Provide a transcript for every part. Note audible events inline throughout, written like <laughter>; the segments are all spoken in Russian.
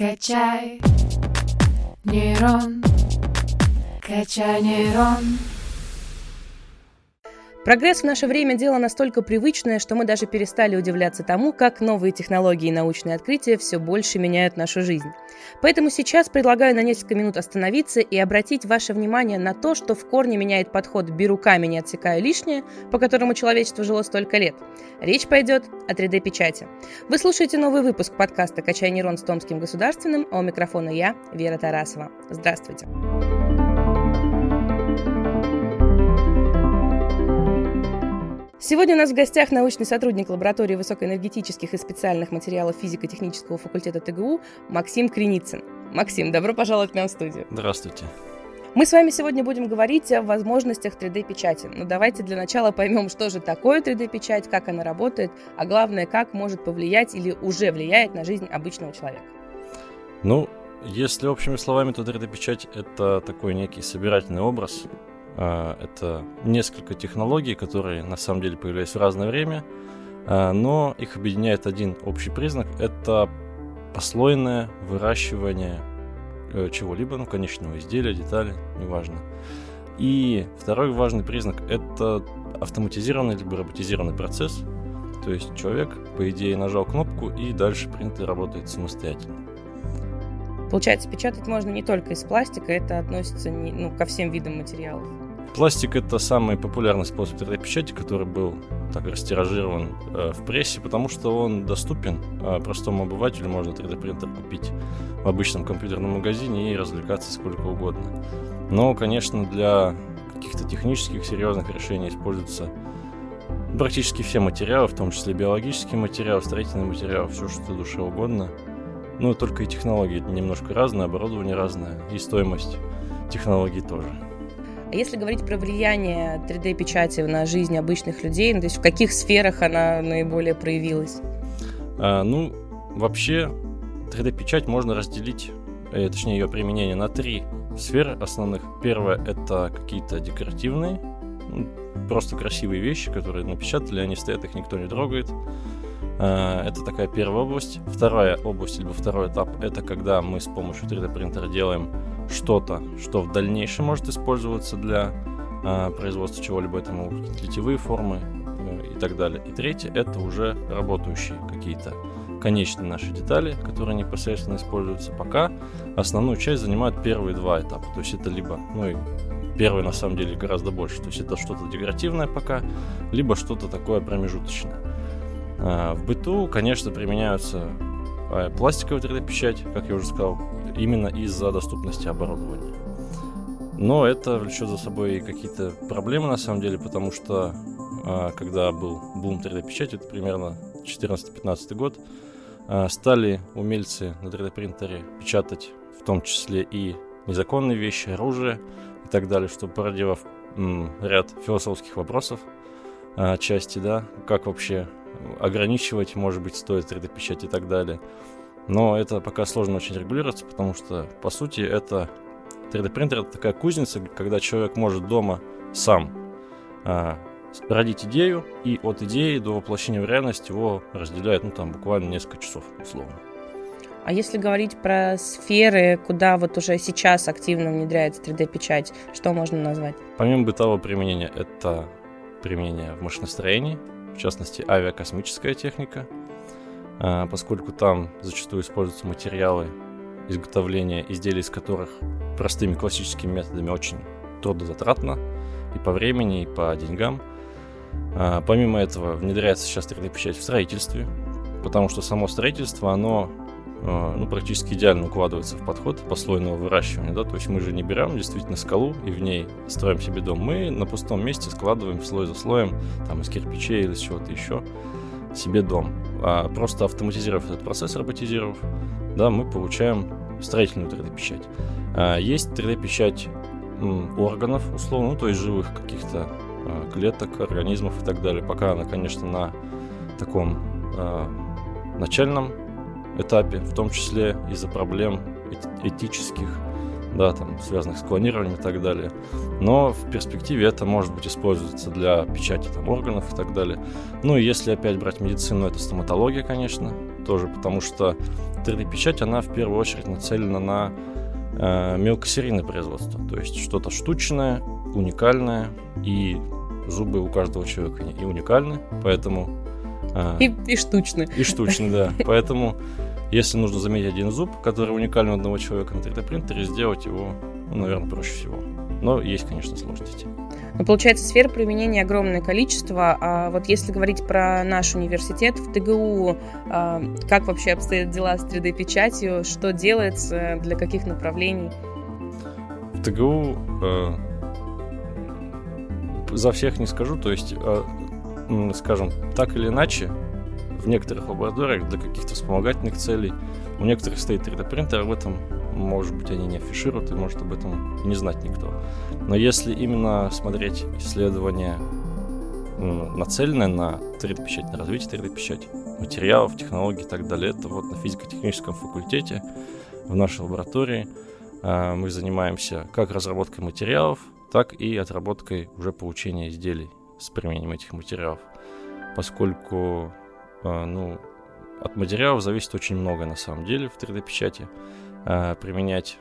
Качай нейрон, качай нейрон. Прогресс в наше время – дело настолько привычное, что мы даже перестали удивляться тому, как новые технологии и научные открытия все больше меняют нашу жизнь. Поэтому сейчас предлагаю на несколько минут остановиться и обратить ваше внимание на то, что в корне меняет подход «беру камень и отсекаю лишнее», по которому человечество жило столько лет. Речь пойдет о 3D-печати. Вы слушаете новый выпуск подкаста «Качай нейрон» с Томским государственным, а у микрофона я, Вера Тарасова. Здравствуйте. Здравствуйте. Сегодня у нас в гостях научный сотрудник лаборатории высокоэнергетических и специальных материалов физико-технического факультета ТГУ Максим Креницын. Максим, добро пожаловать к нам в студию. Здравствуйте. Мы с вами сегодня будем говорить о возможностях 3D-печати. Но давайте для начала поймем, что же такое 3D-печать, как она работает, а главное, как может повлиять или уже влияет на жизнь обычного человека. Ну, если общими словами, то 3D-печать — это такой некий собирательный образ, это несколько технологий, которые на самом деле появлялись в разное время, а, но их объединяет один общий признак – это послойное выращивание э, чего-либо, ну, конечного изделия, детали, неважно. И второй важный признак – это автоматизированный либо роботизированный процесс, то есть человек, по идее, нажал кнопку и дальше принтер работает самостоятельно. Получается, печатать можно не только из пластика, это относится не, ну, ко всем видам материалов. Пластик это самый популярный способ 3D-печати, который был так растиражирован э, в прессе, потому что он доступен э, простому обывателю, можно 3D-принтер купить в обычном компьютерном магазине и развлекаться сколько угодно. Но, конечно, для каких-то технических серьезных решений используются практически все материалы, в том числе биологические материалы, строительные материалы, все, что душе угодно. Ну, только и технологии немножко разные, оборудование разное, и стоимость технологий тоже. А если говорить про влияние 3D-печати на жизнь обычных людей, ну, то есть в каких сферах она наиболее проявилась? А, ну, вообще 3D-печать можно разделить, э, точнее ее применение на три сферы основных. Первое это какие-то декоративные, просто красивые вещи, которые напечатали, они стоят, их никто не трогает. А, это такая первая область. Вторая область, либо второй этап, это когда мы с помощью 3D принтера делаем что-то, что в дальнейшем может использоваться для э, производства чего-либо. Это могут быть литьевые формы э, и так далее. И третье — это уже работающие какие-то конечные наши детали, которые непосредственно используются. Пока основную часть занимают первые два этапа. То есть это либо, ну и первый на самом деле гораздо больше. То есть это что-то декоративное пока, либо что-то такое промежуточное. А, в быту, конечно, применяются а, пластиковая 3D-печать, как я уже сказал, именно из-за доступности оборудования. Но это влечет за собой какие-то проблемы на самом деле, потому что а, когда был бум 3D-печати, это примерно 14-15 год, а, стали умельцы на 3D-принтере печатать в том числе и незаконные вещи, оружие и так далее, что породило ряд философских вопросов части, да, как вообще ограничивать, может быть, стоит 3D-печать и так далее. Но это пока сложно очень регулироваться, потому что, по сути, это 3D-принтер это такая кузница, когда человек может дома сам а, родить идею, и от идеи до воплощения в реальность его разделяет, ну, там, буквально несколько часов, условно. А если говорить про сферы, куда вот уже сейчас активно внедряется 3D-печать, что можно назвать? Помимо бытового применения, это применение в машиностроении, в частности, авиакосмическая техника – поскольку там зачастую используются материалы изготовления изделий, из которых простыми классическими методами очень трудозатратно и по времени, и по деньгам. А, помимо этого внедряется сейчас 3D-печать в строительстве, потому что само строительство, оно а, ну, практически идеально укладывается в подход послойного выращивания, да, то есть мы же не берем действительно скалу и в ней строим себе дом, мы на пустом месте складываем слой за слоем, там, из кирпичей или из чего-то еще, себе дом. А просто автоматизировав этот процесс, роботизировав, да, мы получаем строительную 3D-печать. А есть 3D-печать органов, условно, ну, то есть живых каких-то а, клеток, организмов и так далее. Пока она, конечно, на таком а, начальном этапе, в том числе из-за проблем этических да, там, связанных с клонированием и так далее. Но в перспективе это может быть использоваться для печати там, органов и так далее. Ну и если опять брать медицину, это стоматология, конечно, тоже, потому что 3D-печать, она в первую очередь нацелена на э, мелкосерийное производство. То есть что-то штучное, уникальное, и зубы у каждого человека и уникальны, поэтому... Э, и, и штучны. И штучны, да. <laughs> Поэтому, если нужно заметить один зуб, который уникален у одного человека на 3D-принтере, сделать его, ну, наверное, проще всего. Но есть, конечно, сложности. Ну, получается, сфер применения огромное количество. А вот если говорить про наш университет, в ТГУ а, как вообще обстоят дела с 3D-печатью? Что делается? Для каких направлений? В ТГУ э, за всех не скажу, то есть, э, скажем, так или иначе, в некоторых лабораториях для каких-то вспомогательных целей у некоторых стоит 3D-принтер, об этом может быть, они не афишируют, и может об этом не знать никто. Но если именно смотреть исследования, нацеленные на 3D-печать, на развитие 3D-печати, материалов, технологий и так далее, это вот на физико-техническом факультете, в нашей лаборатории а, мы занимаемся как разработкой материалов, так и отработкой уже получения изделий с применением этих материалов. Поскольку ну, от материалов зависит очень много на самом деле в 3D-печати. Э, применять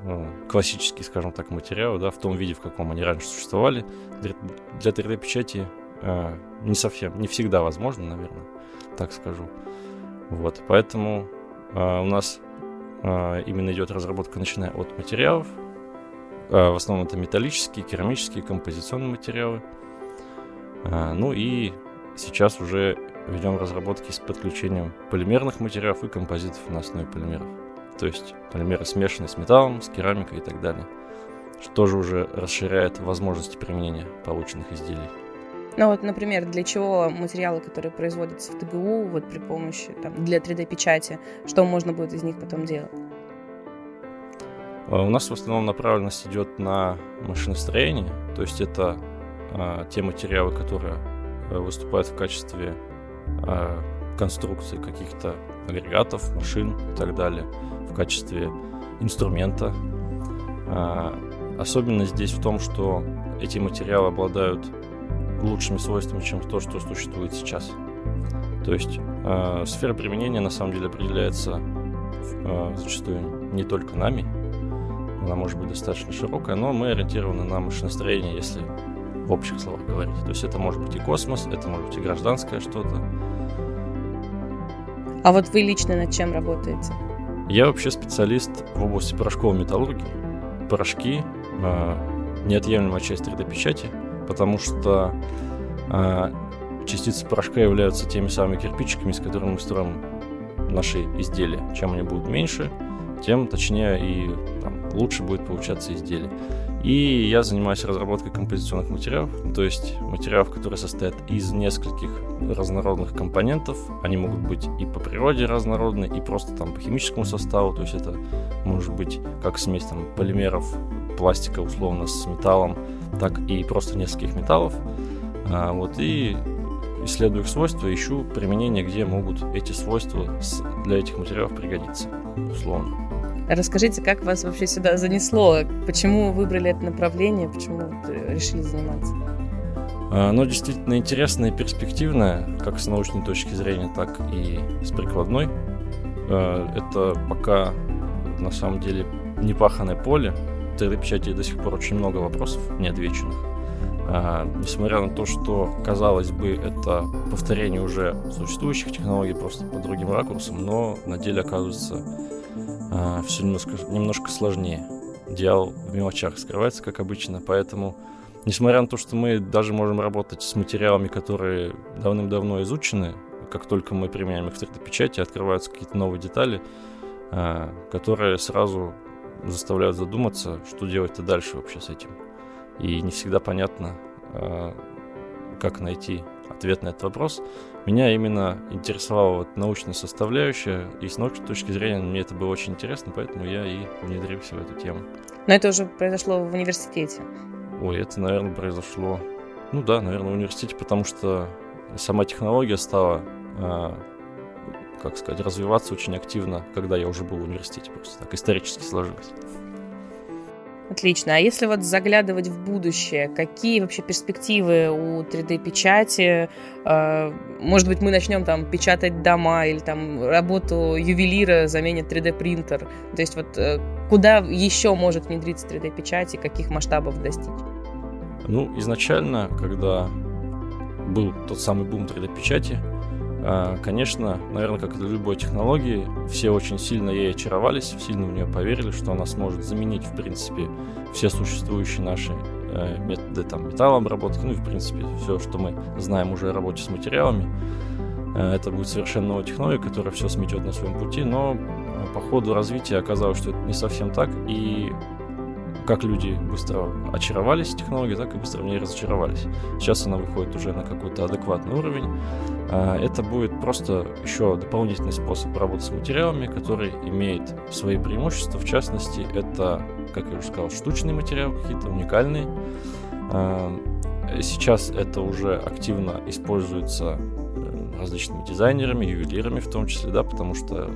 ну, классические, скажем так, материалы, да, в том виде, в каком они раньше существовали, для 3D-печати э, не совсем, не всегда возможно, наверное, так скажу. Вот, поэтому у нас именно идет разработка, начиная от материалов. В основном это металлические, керамические, композиционные материалы. Ну и сейчас уже ведем разработки с подключением полимерных материалов и композитов на основе полимеров то есть полимеры смешанные с металлом, с керамикой и так далее, что тоже уже расширяет возможности применения полученных изделий. Ну вот, например, для чего материалы, которые производятся в ТГУ, вот при помощи там, для 3D-печати, что можно будет из них потом делать? А, у нас в основном направленность идет на машиностроение, то есть это а, те материалы, которые а, выступают в качестве а, конструкции каких-то агрегатов, машин и так далее в качестве инструмента. А, особенность здесь в том, что эти материалы обладают лучшими свойствами, чем то, что существует сейчас. То есть э, сфера применения на самом деле определяется э, зачастую не только нами, она может быть достаточно широкая, но мы ориентированы на машиностроение, если в общих словах говорить. То есть это может быть и космос, это может быть и гражданское что-то. А вот вы лично над чем работаете? Я вообще специалист в области порошковой металлургии. Порошки э, неотъемлемая часть 3D-печати, потому что э, частицы порошка являются теми самыми кирпичиками, с которыми мы строим наши изделия. Чем они будут меньше, тем точнее и там, лучше будет получаться изделие. И я занимаюсь разработкой композиционных материалов, то есть материалов, которые состоят из нескольких разнородных компонентов. Они могут быть и по природе разнородные, и просто там по химическому составу. То есть это может быть как смесь там, полимеров, пластика условно с металлом, так и просто нескольких металлов. А, вот, и исследую их свойства, ищу применение, где могут эти свойства для этих материалов пригодиться, условно. Расскажите, как вас вообще сюда занесло? Почему выбрали это направление? Почему решили заниматься? Оно ну, действительно интересное и перспективное, как с научной точки зрения, так и с прикладной. А, это пока на самом деле непаханное поле. В 3D-печати до сих пор очень много вопросов неотвеченных. А, несмотря на то, что, казалось бы, это повторение уже существующих технологий просто по другим ракурсам, но на деле оказывается а, все немножко, немножко сложнее. Дьявол в мелочах скрывается, как обычно, поэтому, несмотря на то, что мы даже можем работать с материалами, которые давным-давно изучены, как только мы применяем их в 3D-печати, открываются какие-то новые детали, а, которые сразу заставляют задуматься, что делать-то дальше вообще с этим. И не всегда понятно, а, как найти ответ на этот вопрос. Меня именно интересовала вот научная составляющая, и с научной точки зрения мне это было очень интересно, поэтому я и внедрился в эту тему. Но это уже произошло в университете? Ой, это, наверное, произошло, ну да, наверное, в университете, потому что сама технология стала, э, как сказать, развиваться очень активно, когда я уже был в университете, просто так исторически сложилось. Отлично. А если вот заглядывать в будущее, какие вообще перспективы у 3D-печати? А, может быть, мы начнем там печатать дома или там работу ювелира заменит 3D-принтер? То есть вот э, куда еще может внедриться 3D-печать и каких масштабов достичь? Ну, изначально, когда был тот самый бум 3D-печати, а, конечно, наверное, как и для любой технологии, все очень сильно ей очаровались, сильно в нее поверили, что она сможет заменить, в принципе, все существующие наши э, методы там, металлообработки, ну и, в принципе, все, что мы знаем уже о работе с материалами. Э, это будет совершенно новая технология, которая все сметет на своем пути, но э, по ходу развития оказалось, что это не совсем так, и как люди быстро очаровались технологией, так и быстро в ней разочаровались. Сейчас она выходит уже на какой-то адекватный уровень. А, это будет просто еще дополнительный способ работы с материалами, который имеет свои преимущества. В частности, это, как я уже сказал, штучные материалы какие-то, уникальные. А, сейчас это уже активно используется э, различными дизайнерами, ювелирами в том числе, да, потому что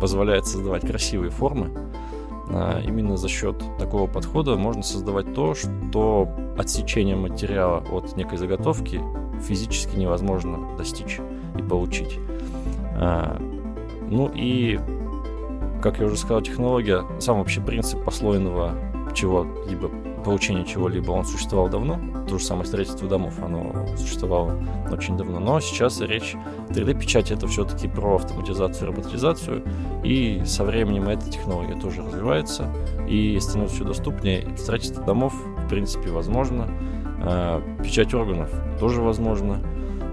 позволяет создавать красивые формы, именно за счет такого подхода можно создавать то, что отсечение материала от некой заготовки физически невозможно достичь и получить. А, ну и, как я уже сказал, технология, сам вообще принцип послойного чего-либо получения чего-либо, он существовал давно. То же самое строительство домов, оно существовало очень давно. Но сейчас речь 3D-печать это все-таки про автоматизацию и роботизацию. И со временем эта технология тоже развивается и становится все доступнее. Строительство домов, в принципе, возможно. А, печать органов тоже возможно.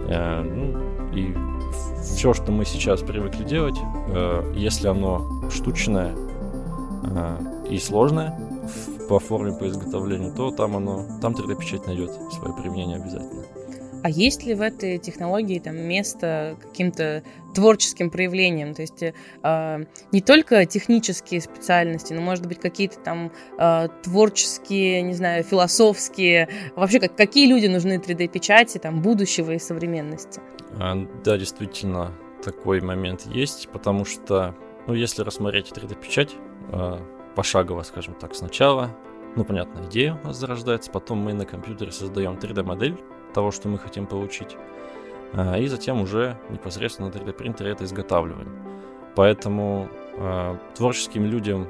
А, ну, и все, что мы сейчас привыкли делать, а, если оно штучное и сложное, по форме, по изготовлению, то там оно, там 3D-печать найдет свое применение обязательно. А есть ли в этой технологии там место каким-то творческим проявлением? То есть э, не только технические специальности, но, может быть, какие-то там э, творческие, не знаю, философские. Вообще, как, какие люди нужны 3D-печати там будущего и современности? А, да, действительно, такой момент есть, потому что, ну, если рассмотреть 3D-печать, э, пошагово, скажем так, сначала. Ну, понятно, идея у нас зарождается, потом мы на компьютере создаем 3D-модель того, что мы хотим получить, а, и затем уже непосредственно на 3D-принтере это изготавливаем. Поэтому э, творческим людям,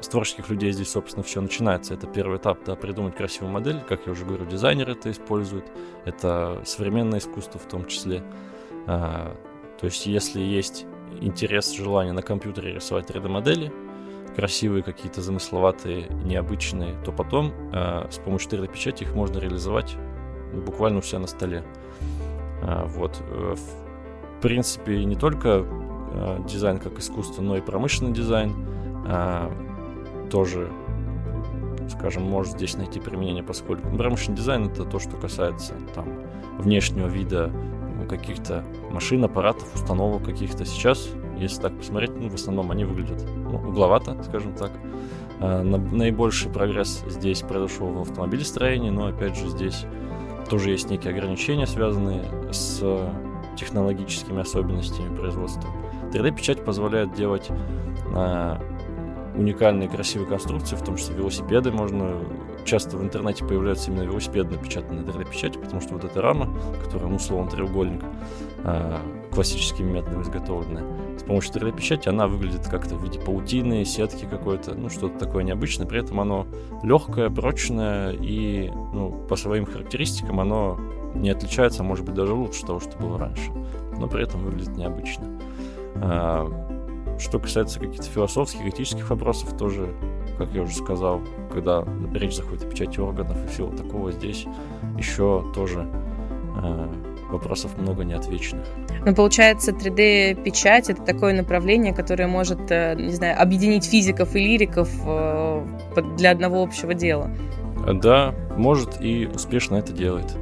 с творческих людей здесь, собственно, все начинается. Это первый этап, да, придумать красивую модель. Как я уже говорю, дизайнеры это используют. Это современное искусство в том числе. Э, то есть, если есть интерес, желание на компьютере рисовать 3D-модели, красивые, какие-то замысловатые, необычные, то потом э, с помощью 3D-печати их можно реализовать буквально у себя на столе. Э, вот. Э, в принципе, не только э, дизайн как искусство, но и промышленный дизайн э, тоже, скажем, может здесь найти применение, поскольку промышленный дизайн это то, что касается там внешнего вида каких-то машин, аппаратов, установок каких-то. Сейчас, если так посмотреть, ну, в основном они выглядят угловато, скажем так. А, наибольший прогресс здесь произошел в автомобилестроении, но опять же здесь тоже есть некие ограничения, связанные с технологическими особенностями производства. 3D-печать позволяет делать а, уникальные красивые конструкции, в том числе велосипеды можно часто в интернете появляются именно велосипеды напечатанные 3D-печати, потому что вот эта рама, которая, ну, условно, треугольник, э, классическими методами изготовленная, с помощью 3D-печати она выглядит как-то в виде паутины, сетки какой-то, ну, что-то такое необычное, при этом оно легкое, прочное и, ну, по своим характеристикам оно не отличается, а может быть даже лучше того, что было раньше, но при этом выглядит необычно. А, что касается каких-то философских, этических вопросов, тоже как я уже сказал, когда речь заходит о печати органов и всего такого, здесь еще тоже э, вопросов много неотвеченных. Ну, получается, 3D-печать — это такое направление, которое может, э, не знаю, объединить физиков и лириков э, для одного общего дела. Да, может и успешно это делает.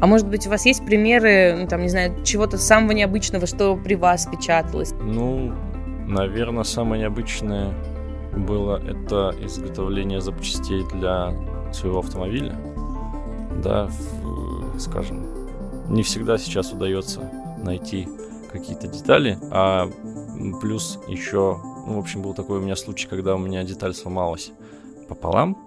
А может быть, у вас есть примеры, ну, там, не знаю, чего-то самого необычного, что при вас печаталось? Ну, наверное, самое необычное было это изготовление запчастей для своего автомобиля. Да, в, скажем, не всегда сейчас удается найти какие-то детали, а плюс еще, ну, в общем, был такой у меня случай, когда у меня деталь сломалась пополам.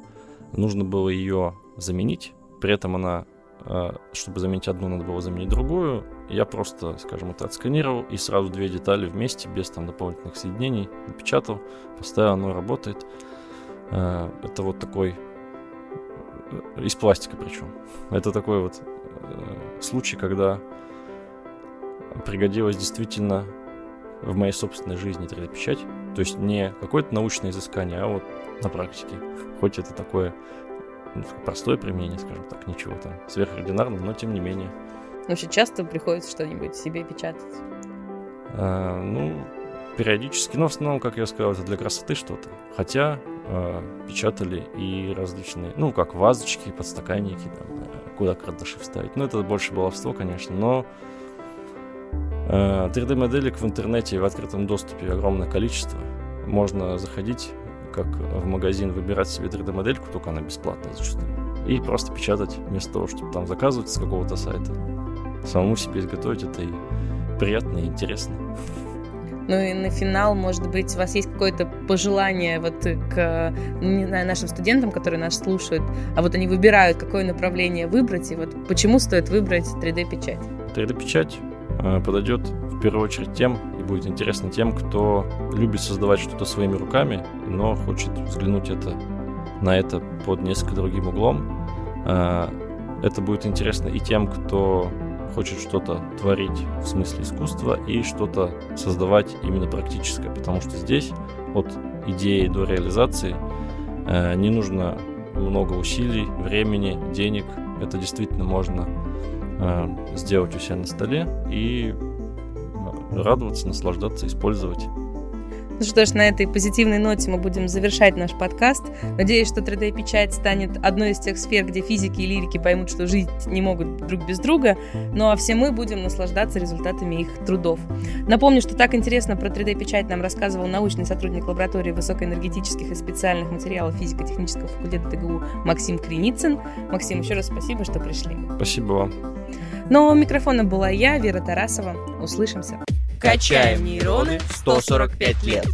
Нужно было ее заменить. При этом она, э, чтобы заменить одну, надо было заменить другую. Я просто, скажем, это отсканировал и сразу две детали вместе, без там дополнительных соединений, напечатал, поставил, оно работает. Э, это вот такой из пластика причем. Это такой вот э, случай, когда пригодилась действительно в моей собственной жизни 3D-печать. То есть не какое-то научное изыскание, а вот на практике. Хоть это такое ну, простое применение, скажем так, ничего там сверхординарного, но тем не менее. Вообще часто приходится что-нибудь себе печатать? А, ну, периодически, но в основном, как я сказал, это для красоты что-то. Хотя э, печатали и различные, ну, как вазочки, подстаканники, там, куда карандаши вставить. Ну, это больше баловство, конечно, но э, 3D-моделек в интернете в открытом доступе огромное количество. Можно заходить, как в магазин, выбирать себе 3D-модельку, только она бесплатная зачастую. И просто печатать вместо того, чтобы там заказывать с какого-то сайта. Самому себе изготовить это и приятно, и интересно. Ну и на финал, может быть, у вас есть какое-то пожелание вот к не знаю, нашим студентам, которые нас слушают, а вот они выбирают, какое направление выбрать, и вот почему стоит выбрать 3D-печать? 3D-печать э, подойдет в первую очередь тем, и будет интересно тем, кто любит создавать что-то своими руками, но хочет взглянуть это, на это под несколько другим углом. Э, это будет интересно и тем, кто хочет что-то творить в смысле искусства и что-то создавать именно практическое, потому что здесь от идеи до реализации э, не нужно много усилий, времени, денег. Это действительно можно э, сделать у себя на столе и э, радоваться, наслаждаться, использовать. Ну что ж, на этой позитивной ноте мы будем завершать наш подкаст. Надеюсь, что 3D-печать станет одной из тех сфер, где физики и лирики поймут, что жить не могут друг без друга, ну а все мы будем наслаждаться результатами их трудов. Напомню, что так интересно про 3D-печать нам рассказывал научный сотрудник лаборатории высокоэнергетических и специальных материалов физико-технического факультета ТГУ Максим Креницын. Максим, еще раз спасибо, что пришли. Спасибо вам. Но у микрофона была я, Вера Тарасова. Услышимся. Качаем нейроны 145 лет.